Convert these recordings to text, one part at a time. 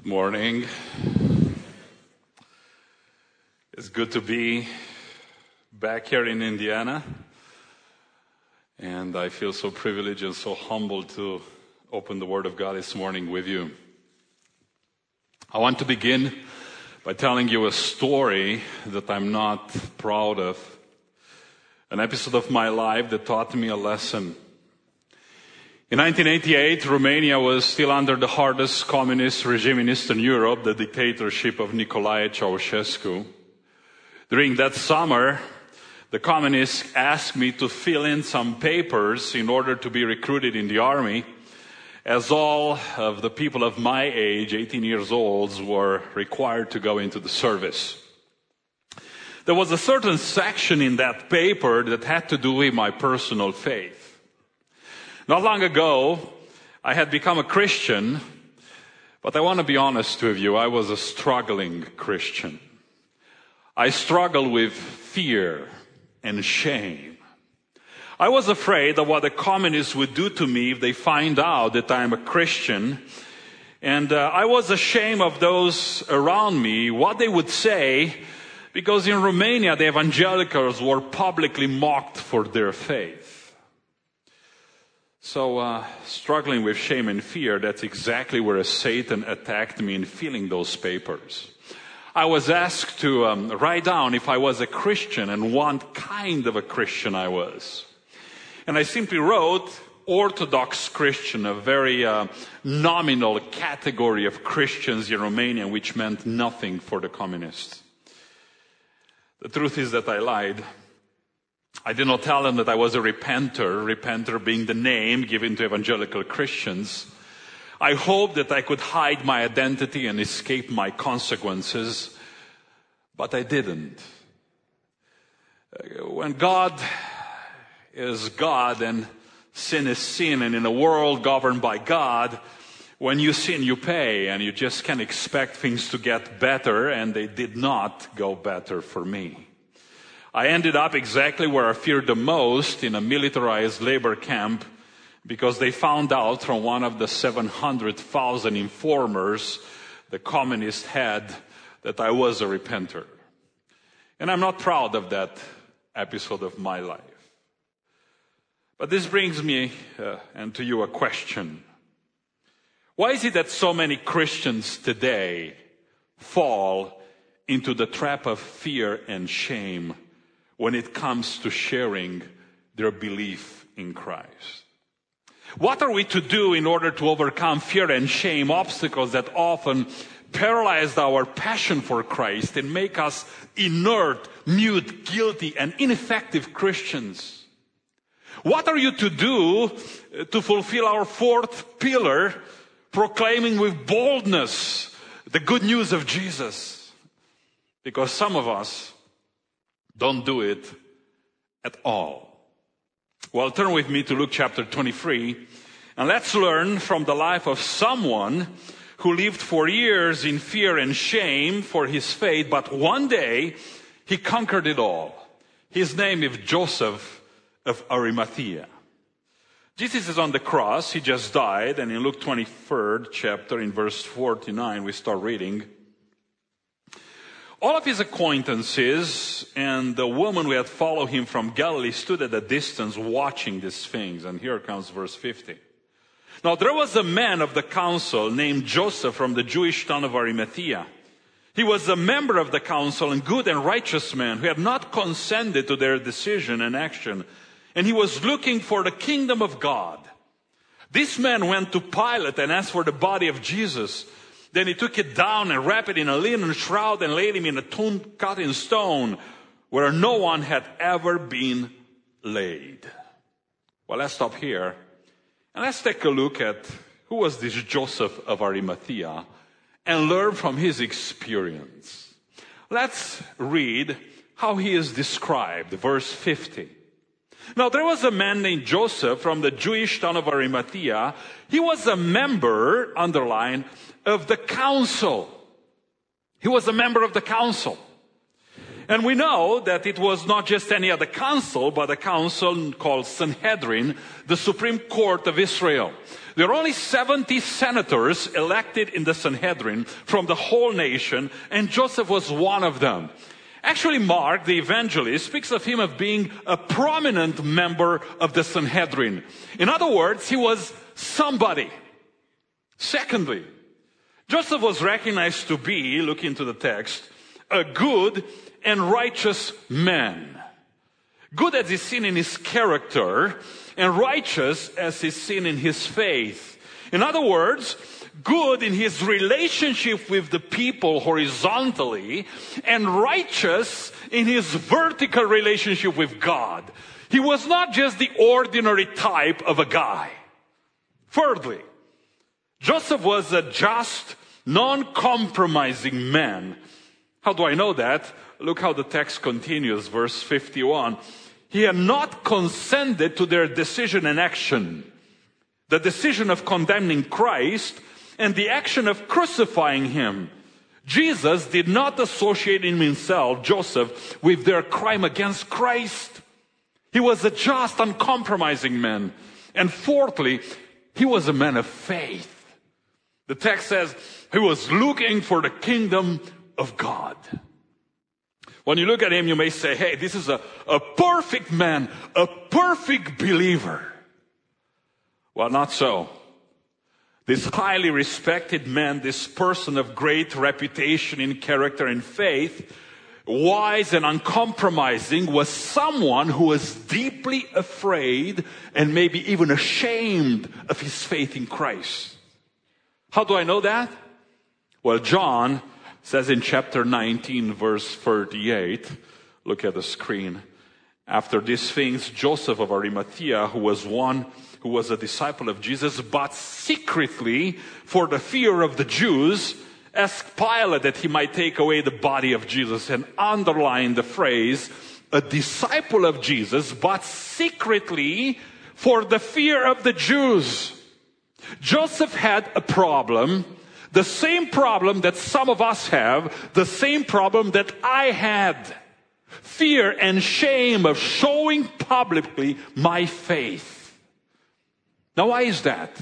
Good morning. It's good to be back here in Indiana. And I feel so privileged and so humbled to open the Word of God this morning with you. I want to begin by telling you a story that I'm not proud of. An episode of my life that taught me a lesson. In 1988, Romania was still under the hardest communist regime in Eastern Europe, the dictatorship of Nicolae Ceausescu. During that summer, the communists asked me to fill in some papers in order to be recruited in the army, as all of the people of my age, 18 years old, were required to go into the service. There was a certain section in that paper that had to do with my personal faith. Not long ago, I had become a Christian, but I want to be honest with you, I was a struggling Christian. I struggled with fear and shame. I was afraid of what the communists would do to me if they find out that I'm a Christian. And uh, I was ashamed of those around me, what they would say, because in Romania, the evangelicals were publicly mocked for their faith. So, uh, struggling with shame and fear, that's exactly where Satan attacked me in filling those papers. I was asked to um, write down if I was a Christian and what kind of a Christian I was. And I simply wrote Orthodox Christian, a very uh, nominal category of Christians in Romania, which meant nothing for the communists. The truth is that I lied. I did not tell them that I was a repenter, repenter being the name given to evangelical Christians. I hoped that I could hide my identity and escape my consequences, but I didn't. Uh, when God is God and sin is sin, and in a world governed by God, when you sin, you pay, and you just can't expect things to get better, and they did not go better for me. I ended up exactly where I feared the most in a militarized labor camp because they found out from one of the 700,000 informers the communists had that I was a repenter. And I'm not proud of that episode of my life. But this brings me uh, and to you a question. Why is it that so many Christians today fall into the trap of fear and shame when it comes to sharing their belief in Christ. What are we to do in order to overcome fear and shame, obstacles that often paralyze our passion for Christ and make us inert, mute, guilty, and ineffective Christians? What are you to do uh, to fulfill our fourth pillar, proclaiming with boldness the good news of Jesus? Because some of us don't do it at all. Well, turn with me to Luke chapter 23 and let's learn from the life of someone who lived for years in fear and shame for his faith, but one day he conquered it all. His name is Joseph of Arimathea. Jesus is on the cross. He just died. And in Luke 23rd chapter in verse 49, we start reading. All of his acquaintances and the woman who had followed him from Galilee stood at a distance watching these things. And here comes verse 50. Now there was a man of the council named Joseph from the Jewish town of Arimathea. He was a member of the council and good and righteous man who had not consented to their decision and action. And he was looking for the kingdom of God. This man went to Pilate and asked for the body of Jesus. Then he took it down and wrapped it in a linen shroud and laid him in a tomb cut in stone where no one had ever been laid. Well, let's stop here and let's take a look at who was this Joseph of Arimathea and learn from his experience. Let's read how he is described, verse 50. Now there was a man named Joseph from the Jewish town of Arimathea. He was a member, underline, of the council. He was a member of the council. And we know that it was not just any other council, but a council called Sanhedrin, the Supreme Court of Israel. There are only 70 senators elected in the Sanhedrin from the whole nation, and Joseph was one of them. Actually, Mark, the evangelist, speaks of him of being a prominent member of the Sanhedrin. In other words, he was somebody. Secondly, Joseph was recognized to be, look into the text, a good and righteous man. Good as is seen in his character, and righteous as is seen in his faith. In other words, good in his relationship with the people horizontally, and righteous in his vertical relationship with God. He was not just the ordinary type of a guy. Thirdly, Joseph was a just, non-compromising man. How do I know that? Look how the text continues, verse 51. He had not consented to their decision and action. The decision of condemning Christ and the action of crucifying him. Jesus did not associate himself, Joseph, with their crime against Christ. He was a just, uncompromising man. And fourthly, he was a man of faith. The text says he was looking for the kingdom of God. When you look at him, you may say, hey, this is a, a perfect man, a perfect believer. Well, not so. This highly respected man, this person of great reputation in character and faith, wise and uncompromising, was someone who was deeply afraid and maybe even ashamed of his faith in Christ. How do I know that? Well, John says in chapter 19, verse 38, look at the screen. After these things, Joseph of Arimathea, who was one who was a disciple of Jesus, but secretly for the fear of the Jews, asked Pilate that he might take away the body of Jesus and underline the phrase, a disciple of Jesus, but secretly for the fear of the Jews. Joseph had a problem the same problem that some of us have, the same problem that I had. Fear and shame of showing publicly my faith. Now why is that?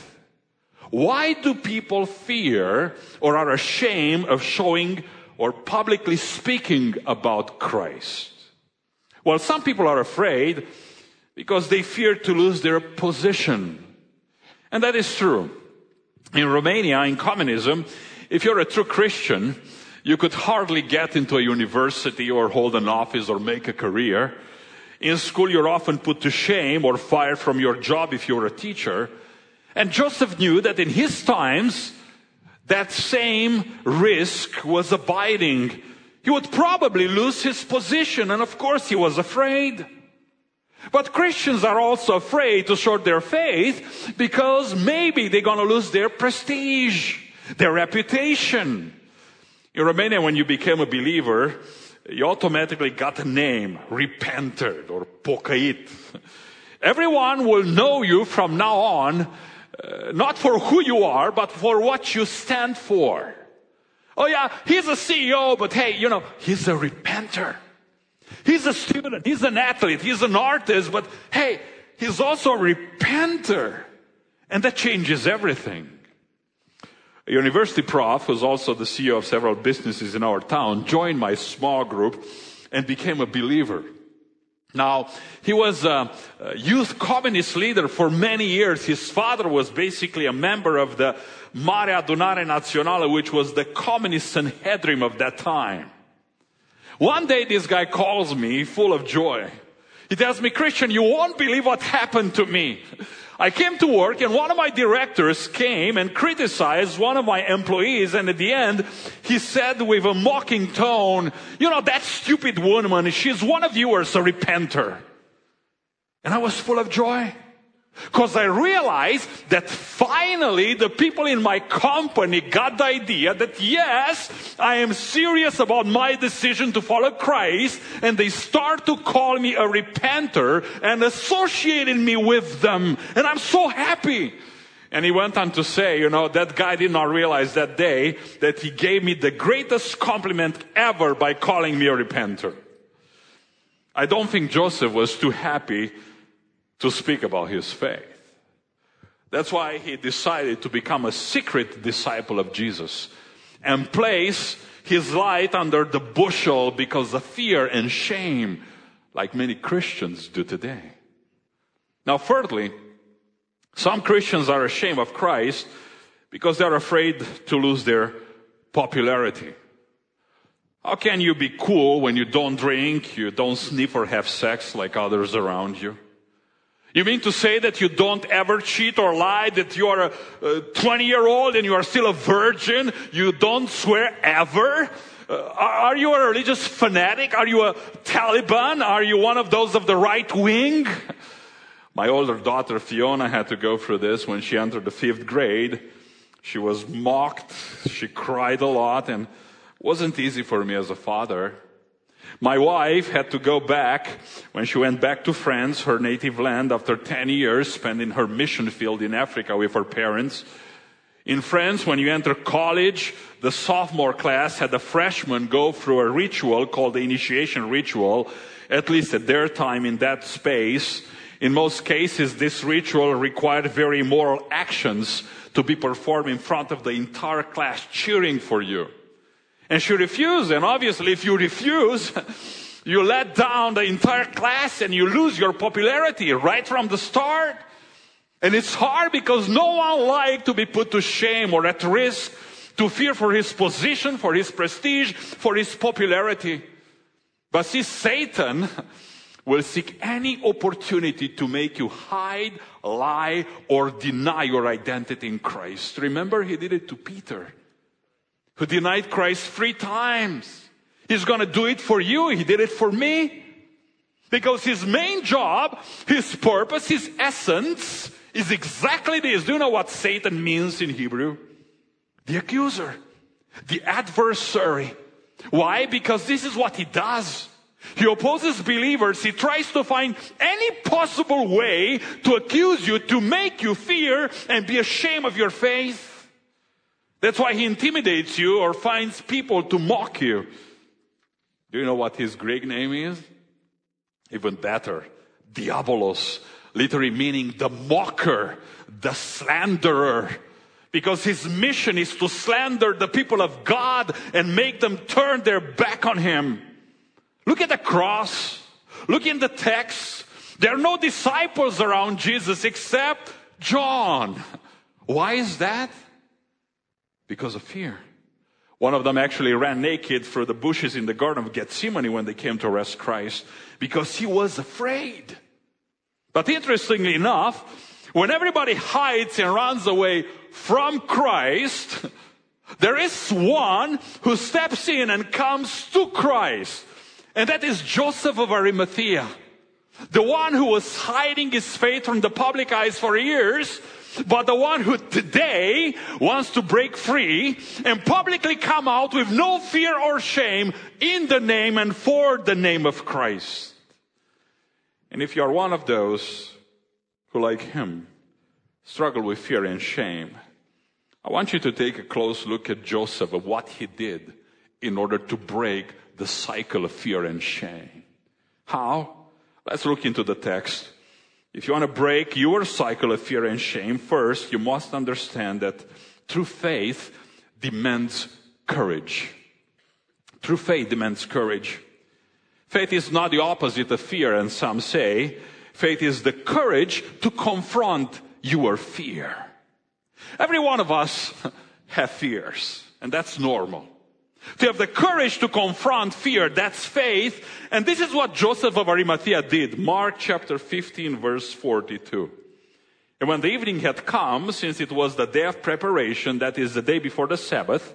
Why do people fear or are ashamed of showing or publicly speaking about Christ? Well, some people are afraid because they fear to lose their position. And that is true. In Romania, in communism, if you're a true Christian, you could hardly get into a university or hold an office or make a career. In school, you're often put to shame or fired from your job if you're a teacher. And Joseph knew that in his times, that same risk was abiding. He would probably lose his position, and of course he was afraid. But Christians are also afraid to show their faith because maybe they're going to lose their prestige, their reputation. In Romania, when you became a believer, you automatically got a name, repented or pocăit. Everyone will know you from now on, uh, not for who you are, but for what you stand for. Oh yeah, he's a CEO, but hey, you know, he's a repenter. He's a student, he's an athlete, he's an artist, but hey, he's also a repenter. And that changes everything. A university prof, who's also the CEO of several businesses in our town, joined my small group and became a believer. Now, he was a youth communist leader for many years. His father was basically a member of the Marea Adunare Națională, which was the communist Sanhedrin of that time. One day this guy calls me full of joy. He tells me, Christian, you won't believe what happened to me. I came to work and one of my directors came and criticized one of my employees and at the end he said with a mocking tone, you know, that stupid woman, she's one of yours, a repenter. And I was full of joy. Because I realized that finally the people in my company got the idea that yes, I am serious about my decision to follow Christ and they start to call me a repenter and associating me with them. And I'm so happy. And he went on to say, you know, that guy did not realize that day that he gave me the greatest compliment ever by calling me a repenter. I don't think Joseph was too happy to speak about his faith. That's why he decided to become a secret disciple of Jesus and place his light under the bushel because of fear and shame, like many Christians do today. Now, thirdly, some Christians are ashamed of Christ because they're afraid to lose their popularity. How can you be cool when you don't drink, you don't sniff or have sex like others around you? You mean to say that you don't ever cheat or lie, that you are a 20 year old and you are still a virgin? You don't swear ever? Uh, are you a religious fanatic? Are you a Taliban? Are you one of those of the right wing? My older daughter Fiona had to go through this when she entered the fifth grade. She was mocked. She cried a lot and wasn't easy for me as a father. My wife had to go back when she went back to France, her native land, after 10 years spent in her mission field in Africa with her parents. In France, when you enter college, the sophomore class had the freshmen go through a ritual called the initiation ritual, at least at their time in that space. In most cases, this ritual required very moral actions to be performed in front of the entire class cheering for you. And she refused. And obviously, if you refuse, you let down the entire class and you lose your popularity right from the start. And it's hard because no one likes to be put to shame or at risk, to fear for his position, for his prestige, for his popularity. But see, Satan will seek any opportunity to make you hide, lie, or deny your identity in Christ. Remember, he did it to Peter who denied Christ three times. He's going to do it for you. He did it for me. Because his main job, his purpose, his essence is exactly this. Do you know what Satan means in Hebrew? The accuser, the adversary. Why? Because this is what he does. He opposes believers. He tries to find any possible way to accuse you, to make you fear and be ashamed of your faith. That's why he intimidates you or finds people to mock you. Do you know what his Greek name is? Even better. Diabolos. Literally meaning the mocker, the slanderer. Because his mission is to slander the people of God and make them turn their back on him. Look at the cross. Look in the text. There are no disciples around Jesus except John. Why is that? Because of fear. One of them actually ran naked through the bushes in the Garden of Gethsemane when they came to arrest Christ because he was afraid. But interestingly enough, when everybody hides and runs away from Christ, there is one who steps in and comes to Christ. And that is Joseph of Arimathea. The one who was hiding his faith from the public eyes for years but the one who today wants to break free and publicly come out with no fear or shame in the name and for the name of Christ. And if you are one of those who, like him, struggle with fear and shame, I want you to take a close look at Joseph of what he did in order to break the cycle of fear and shame. How? Let's look into the text. If you want to break your cycle of fear and shame, first you must understand that true faith demands courage. True faith demands courage. Faith is not the opposite of fear, and some say faith is the courage to confront your fear. Every one of us have fears, and that's normal. To have the courage to confront fear, that's faith. And this is what Joseph of Arimathea did. Mark chapter 15 verse 42. And when the evening had come, since it was the day of preparation, that is the day before the Sabbath,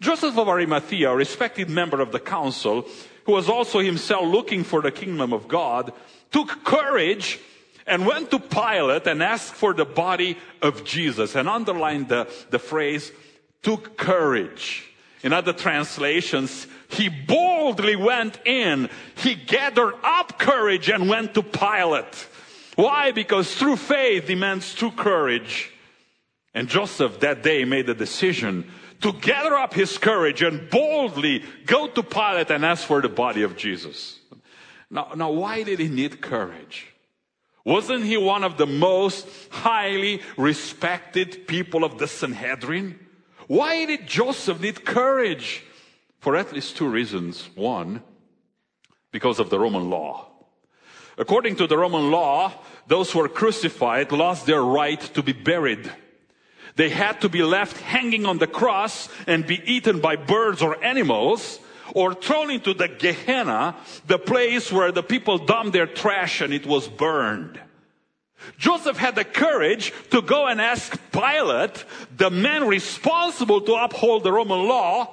Joseph of Arimathea, a respected member of the council, who was also himself looking for the kingdom of God, took courage and went to Pilate and asked for the body of Jesus and underlined the, the phrase, took courage. In other translations, he boldly went in. He gathered up courage and went to Pilate. Why? Because true faith demands true courage. And Joseph that day made a decision to gather up his courage and boldly go to Pilate and ask for the body of Jesus. Now, now, why did he need courage? Wasn't he one of the most highly respected people of the Sanhedrin? Why did Joseph need courage? For at least two reasons. One, because of the Roman law. According to the Roman law, those who were crucified lost their right to be buried. They had to be left hanging on the cross and be eaten by birds or animals or thrown into the Gehenna, the place where the people dumped their trash and it was burned. Joseph had the courage to go and ask Pilate, the man responsible to uphold the Roman law,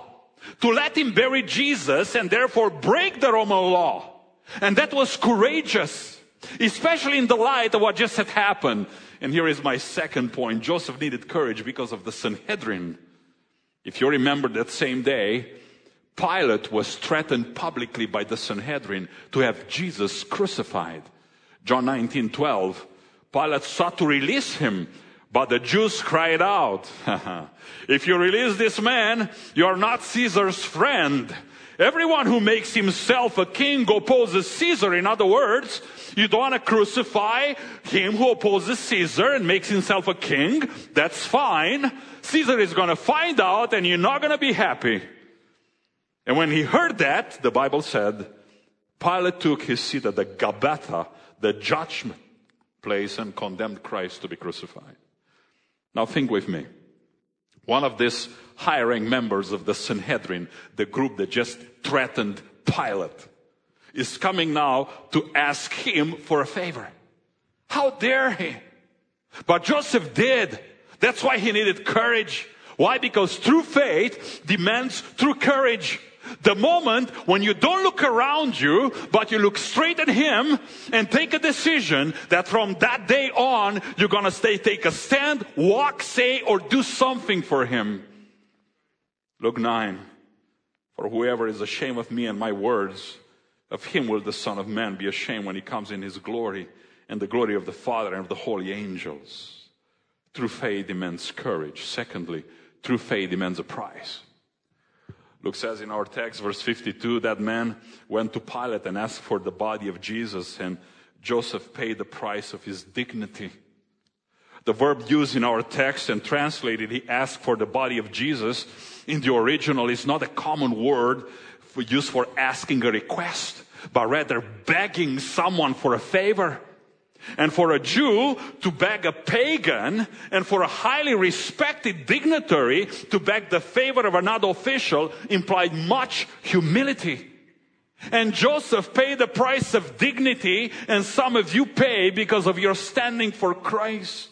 to let him bury Jesus and therefore break the Roman law. And that was courageous, especially in the light of what just had happened. And here is my second point. Joseph needed courage because of the Sanhedrin. If you remember that same day, Pilate was threatened publicly by the Sanhedrin to have Jesus crucified. John 19, 12. Pilate sought to release him, but the Jews cried out, if you release this man, you are not Caesar's friend. Everyone who makes himself a king opposes Caesar. In other words, you don't want to crucify him who opposes Caesar and makes himself a king. That's fine. Caesar is going to find out and you're not going to be happy. And when he heard that, the Bible said, Pilate took his seat at the Gabbatha, the judgment place, and condemned Christ to be crucified. Now think with me. One of these hiring members of the Sanhedrin, the group that just threatened Pilate, is coming now to ask him for a favor. How dare he? But Joseph did. That's why he needed courage. Why? Because true faith demands true courage. The moment when you don't look around you, but you look straight at Him and take a decision that from that day on, you're gonna stay, take a stand, walk, say, or do something for Him. Luke 9. For whoever is ashamed of me and my words, of him will the Son of Man be ashamed when he comes in his glory and the glory of the Father and of the holy angels. True faith demands courage. Secondly, true faith demands a price. Luke says in our text, verse 52, that man went to Pilate and asked for the body of Jesus, and Joseph paid the price of his dignity. The verb used in our text and translated, he asked for the body of Jesus, in the original is not a common word for, used for asking a request, but rather begging someone for a favor. And for a Jew to beg a pagan and for a highly respected dignitary to beg the favor of another official implied much humility. And Joseph paid the price of dignity and some of you pay because of your standing for Christ.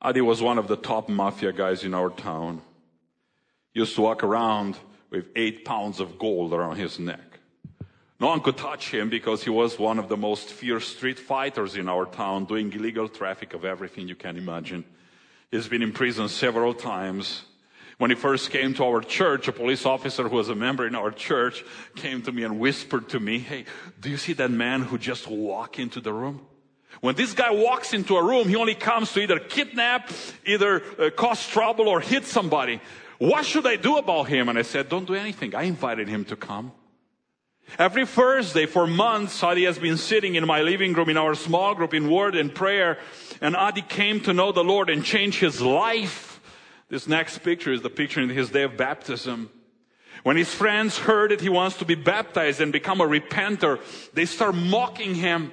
Adi was one of the top mafia guys in our town. Used to walk around with eight pounds of gold around his neck. No one could touch him because he was one of the most fierce street fighters in our town, doing illegal traffic of everything you can imagine. He's been in prison several times. When he first came to our church, a police officer who was a member in our church came to me and whispered to me, Hey, do you see that man who just walked into the room? When this guy walks into a room, he only comes to either kidnap, either uh, cause trouble or hit somebody. What should I do about him? And I said, don't do anything. I invited him to come. Every Thursday for months, Adi has been sitting in my living room in our small group in word and prayer. And Adi came to know the Lord and change his life. This next picture is the picture in his day of baptism. When his friends heard that he wants to be baptized and become a repenter, they start mocking him.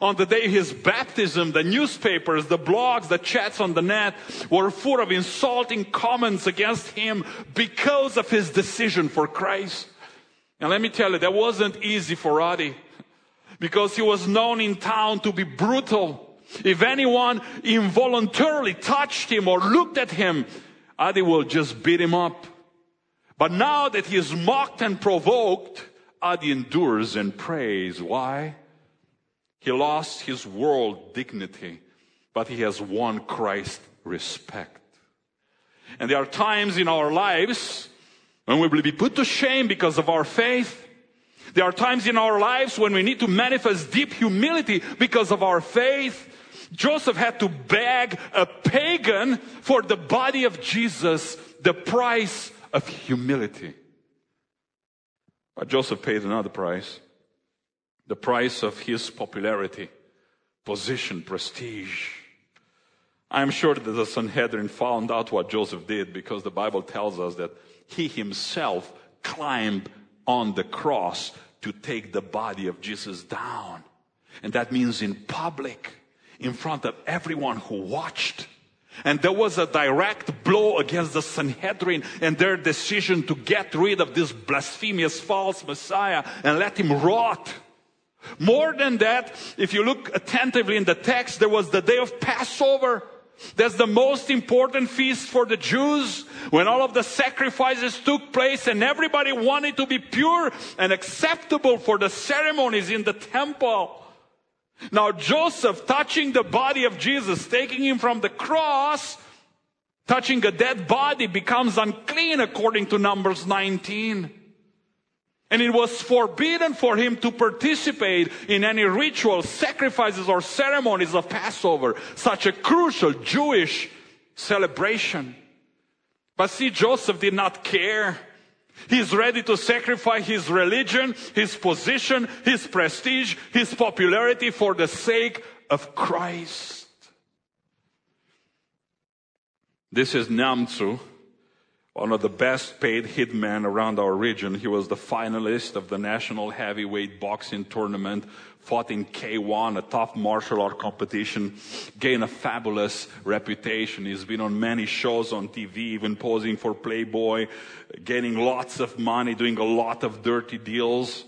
On the day of his baptism, the newspapers, the blogs, the chats on the net were full of insulting comments against him because of his decision for Christ. And let me tell you, that wasn't easy for Adi because he was known in town to be brutal. If anyone involuntarily touched him or looked at him, Adi will just beat him up. But now that he is mocked and provoked, Adi endures and prays. Why? He lost his world dignity, but he has won Christ respect. And there are times in our lives when we will be put to shame because of our faith. There are times in our lives when we need to manifest deep humility because of our faith. Joseph had to beg a pagan for the body of Jesus, the price of humility. But Joseph paid another price. The price of his popularity, position, prestige. I'm sure that the Sanhedrin found out what Joseph did because the Bible tells us that he himself climbed on the cross to take the body of Jesus down. And that means in public, in front of everyone who watched. And there was a direct blow against the Sanhedrin and their decision to get rid of this blasphemous false Messiah and let him rot. More than that, if you look attentively in the text, there was the day of Passover. That's the most important feast for the Jews when all of the sacrifices took place and everybody wanted to be pure and acceptable for the ceremonies in the temple. Now Joseph touching the body of Jesus, taking him from the cross, touching a dead body becomes unclean according to Numbers 19. And it was forbidden for him to participate in any ritual, sacrifices, or ceremonies of Passover, such a crucial Jewish celebration. But see, Joseph did not care. He's ready to sacrifice his religion, his position, his prestige, his popularity for the sake of Christ. This is Namtsu, one of the best paid hitmen around our region. He was the finalist of the national heavyweight boxing tournament, fought in K1, a tough martial art competition, gained a fabulous reputation. He's been on many shows on TV, even posing for Playboy, gaining lots of money, doing a lot of dirty deals.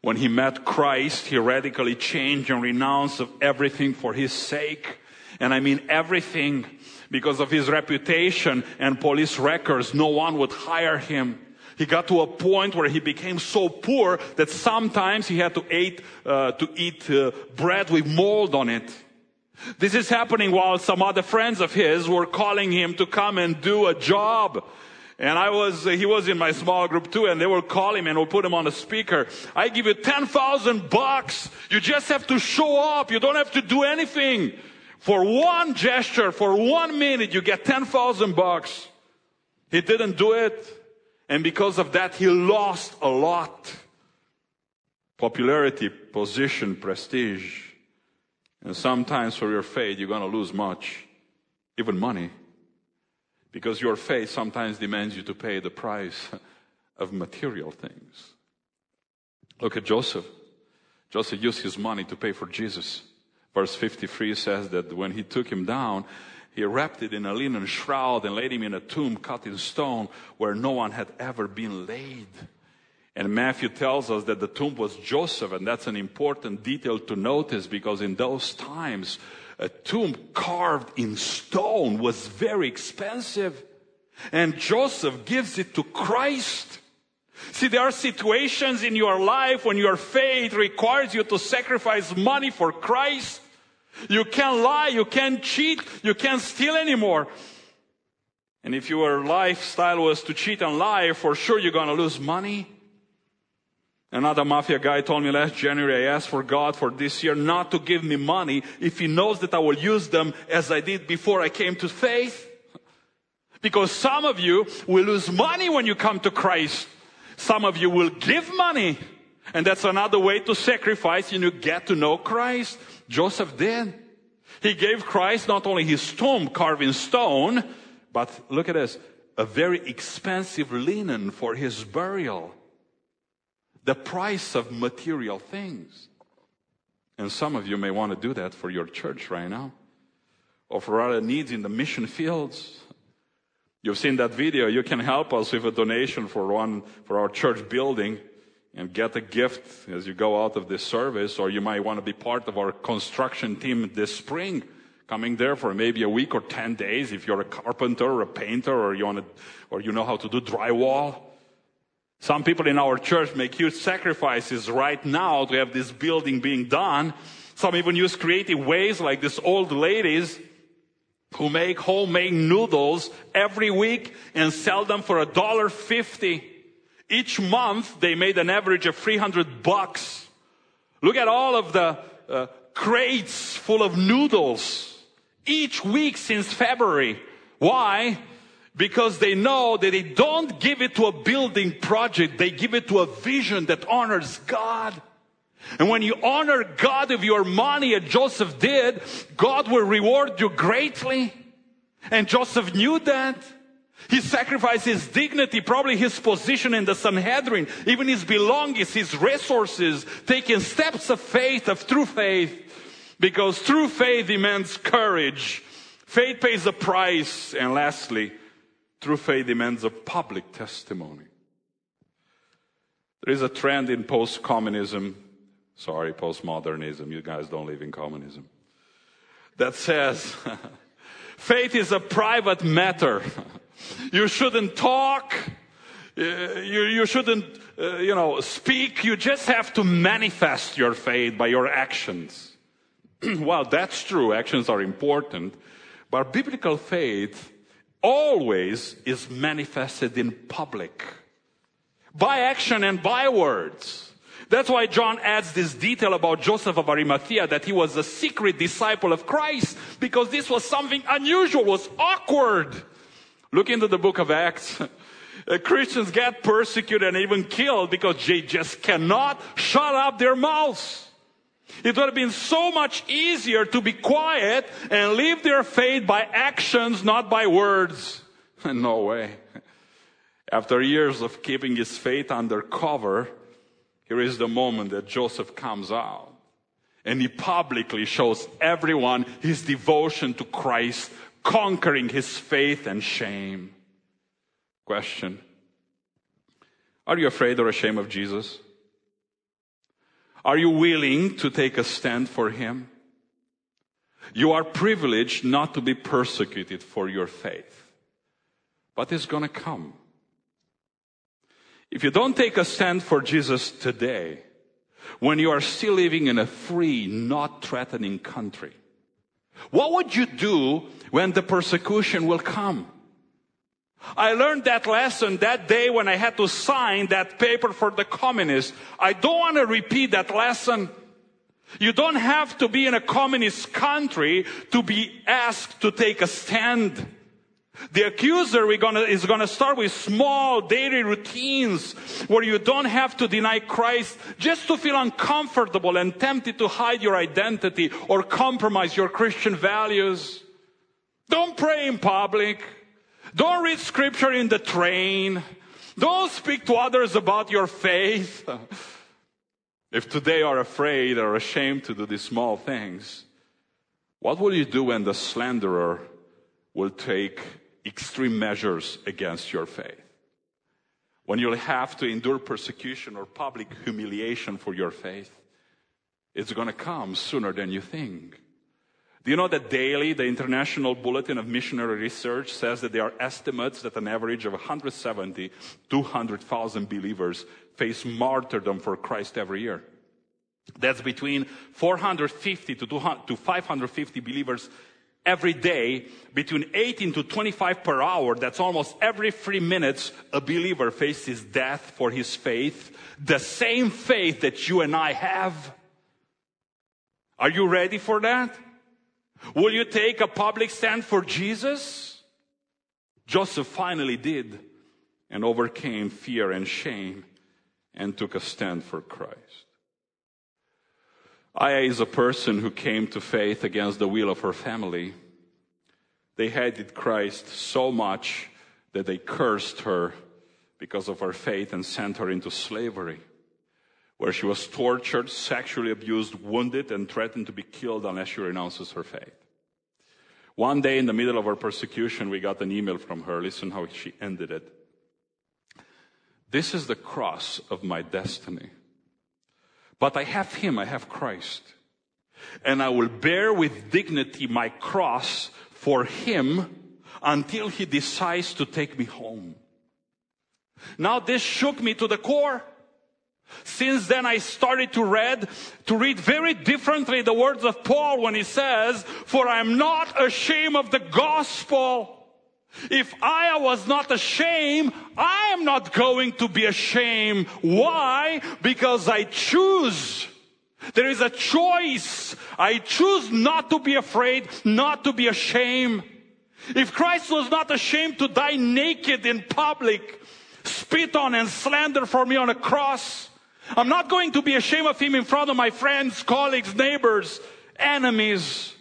When he met Christ, he radically changed and renounced of everything for his sake. And I mean everything because of his reputation and police records, no one would hire him. He got to a point where he became so poor that sometimes he had to eat, uh, to eat uh, bread with mold on it. This is happening while some other friends of his were calling him to come and do a job. And I was, uh, he was in my small group too, and they will call him and we'll put him on a speaker. I give you 10,000 bucks. You just have to show up. You don't have to do anything. For one gesture, for one minute, you get 10,000 bucks. He didn't do it. And because of that, he lost a lot. Popularity, position, prestige. And sometimes for your faith, you're going to lose much, even money. Because your faith sometimes demands you to pay the price of material things. Look at Joseph. Joseph used his money to pay for Jesus. Verse 53 says that when he took him down, he wrapped it in a linen shroud and laid him in a tomb cut in stone where no one had ever been laid. And Matthew tells us that the tomb was Joseph, and that's an important detail to notice because in those times, a tomb carved in stone was very expensive. And Joseph gives it to Christ. See, there are situations in your life when your faith requires you to sacrifice money for Christ. You can't lie, you can't cheat, you can't steal anymore. And if your lifestyle was to cheat and lie, for sure you're gonna lose money. Another mafia guy told me last January, I asked for God for this year not to give me money if He knows that I will use them as I did before I came to faith. Because some of you will lose money when you come to Christ. Some of you will give money. And that's another way to sacrifice and you get to know Christ. Joseph did. He gave Christ not only his tomb carved in stone, but look at this, a very expensive linen for his burial. The price of material things. And some of you may want to do that for your church right now. Or for other needs in the mission fields. You've seen that video. You can help us with a donation for one, for our church building and get a gift as you go out of this service, or you might want to be part of our construction team this spring, coming there for maybe a week or 10 days if you're a carpenter or a painter or you want to, or you know how to do drywall. Some people in our church make huge sacrifices right now to have this building being done. Some even use creative ways like these old ladies who make homemade noodles every week and sell them for a dollar fifty. Each month, they made an average of 300 bucks. Look at all of the uh, crates full of noodles each week since February. Why? because they know that they don't give it to a building project, they give it to a vision that honors God. And when you honor God with your money, as Joseph did, God will reward you greatly. And Joseph knew that. He sacrificed his dignity, probably his position in the Sanhedrin, even his belongings, his resources, taking steps of faith, of true faith, because true faith demands courage. Faith pays a price. And lastly, true faith demands a public testimony. There is a trend in post-communism, sorry, postmodernism, you guys don't live in communism, that says faith is a private matter. You shouldn't talk. Uh, you, you shouldn't, uh, you know, speak. You just have to manifest your faith by your actions. well, that's true. Actions are important. But biblical faith always is manifested in public by action and by words. That's why John adds this detail about Joseph of Arimathea that he was a secret disciple of Christ because this was something unusual, was awkward. Look into the book of Acts. Uh, Christians get persecuted and even killed because they just cannot shut up their mouths. It would have been so much easier to be quiet and live their faith by actions, not by words. no way. After years of keeping his faith under cover, here is the moment that Joseph comes out and he publicly shows everyone his devotion to Christ conquering his faith and shame. Question Are you afraid or ashamed of Jesus? Are you willing to take a stand for him? You are privileged not to be persecuted for your faith, but it's going to come. If you don't take a stand for Jesus today, when you are still living in a free, not threatening country, what would you do when the persecution will come? I learned that lesson that day when I had to sign that paper for the communists. I don't want to repeat that lesson. You don't have to be in a communist country to be asked to take a stand. The accuser gonna, is going to start with small daily routines where you don't have to deny Christ just to feel uncomfortable and tempted to hide your identity or compromise your Christian values. Don't pray in public. Don't read scripture in the train. Don't speak to others about your faith. If today you are afraid or ashamed to do these small things, what will you do when the slanderer will take extreme measures against your faith. When you'll have to endure persecution or public humiliation for your faith, it's going to come sooner than you think. Do you know that daily the International Bulletin of Missionary Research says that there are estimates that an average of 170, 200,000 believers face martyrdom for Christ every year? That's between 450 to 550 believers every day between 18 to 25 per hour. That's almost every three minutes a believer faces death for his faith. The same faith that you and I have. Are you ready for that? Will you take a public stand for Jesus? Joseph finally did and overcame fear and shame and took a stand for Christ. Aya is a person who came to faith against the will of her family. They hated Christ so much that they cursed her because of her faith and sent her into slavery, where she was tortured, sexually abused, wounded, and threatened to be killed unless she renounces her faith. One day in the middle of her persecution, we got an email from her. Listen how she ended it. This is the cross of my destiny. But I have him, I have Christ. And I will bear with dignity my cross for him until he decides to take me home. Now this shook me to the core. Since then I started to read, to read very differently the words of Paul when he says, for I'm not ashamed of the gospel. If I was not ashamed, I am not going to be ashamed. Why? Because I choose. There is a choice. I choose not to be afraid, not to be ashamed. If Christ was not ashamed to die naked in public, spit on and slander for me on a cross, I'm not going to be ashamed of him in front of my friends, colleagues, neighbors, enemies.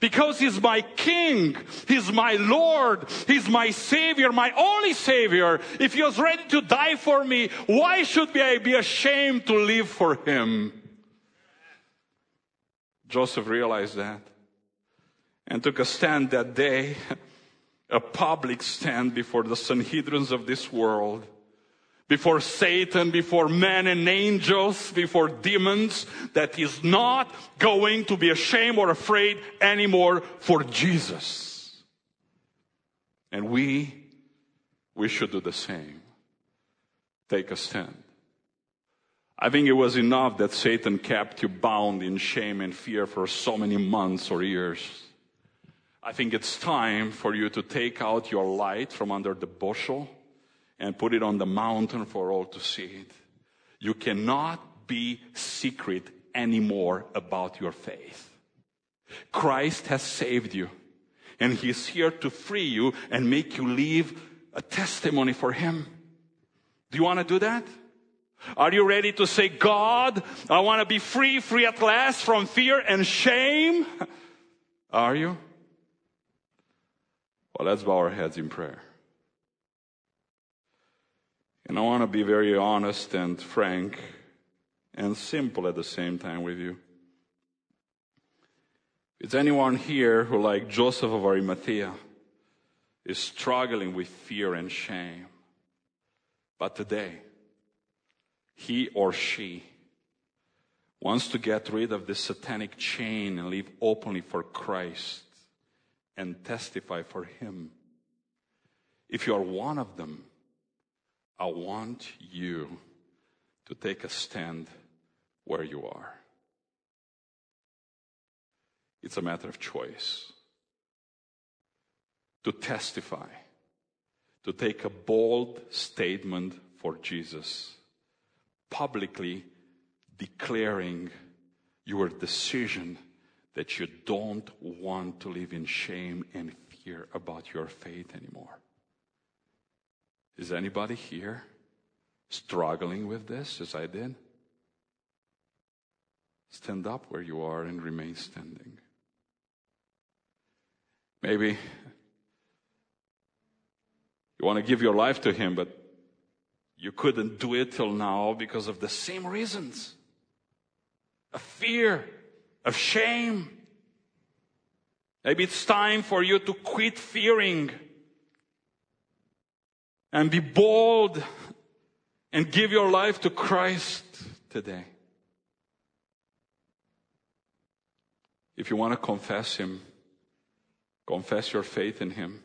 Because he's my king. He's my Lord. He's my savior, my only savior. If he was ready to die for me, why should I be ashamed to live for him? Joseph realized that and took a stand that day, a public stand before the Sanhedrins of this world, before Satan, before men and angels, before demons, that he's not going to be ashamed or afraid anymore for Jesus. And we, we should do the same. Take a stand. I think it was enough that Satan kept you bound in shame and fear for so many months or years. I think it's time for you to take out your light from under the bushel and put it on the mountain for all to see it. You cannot be secret anymore about your faith. Christ has saved you and he is here to free you and make you leave a testimony for him. Do you want to do that? Are you ready to say, God, I want to be free, free at last from fear and shame? Are you? Well, let's bow our heads in prayer. And I want to be very honest and frank and simple at the same time with you. Is anyone here who, like Joseph of Arimathea, is struggling with fear and shame? But today, he or she wants to get rid of this satanic chain and live openly for Christ and testify for Him. If you are one of them, I want you to take a stand where you are. It's a matter of choice. To testify, to take a bold statement for Jesus, publicly declaring your decision that you don't want to live in shame and fear about your faith anymore. Is anybody here struggling with this as I did? Stand up where you are and remain standing. Maybe you want to give your life to Him, but you couldn't do it till now because of the same reasons a fear, of shame. Maybe it's time for you to quit fearing and be bold and give your life to Christ today. If you want to confess Him, confess your faith in Him,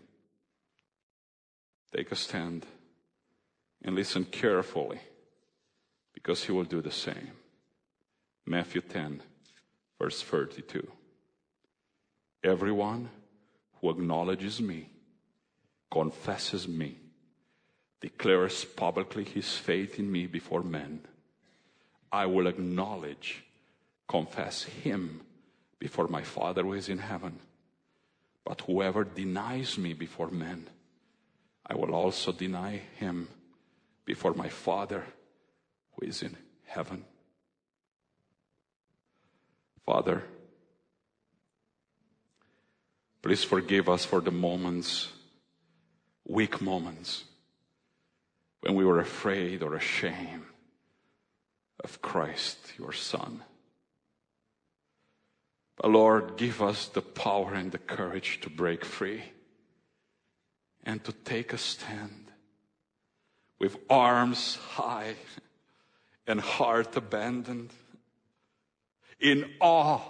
take a stand and listen carefully because He will do the same. Matthew 10 verse 32. Everyone who acknowledges me, confesses me, declares publicly his faith in me before men, I will acknowledge, confess him before my Father who is in heaven. But whoever denies me before men, I will also deny him before my Father who is in heaven. Father, please forgive us for the moments, weak moments, when we were afraid or ashamed of Christ, your Son. But Lord, give us the power and the courage to break free and to take a stand with arms high and heart abandoned in awe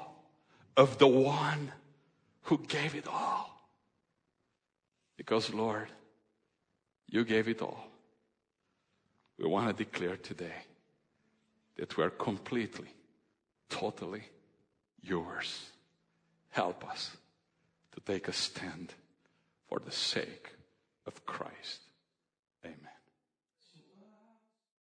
of the one who gave it all. Because, Lord, you gave it all. We want to declare today that we are completely, totally yours. Help us to take a stand for the sake of Christ.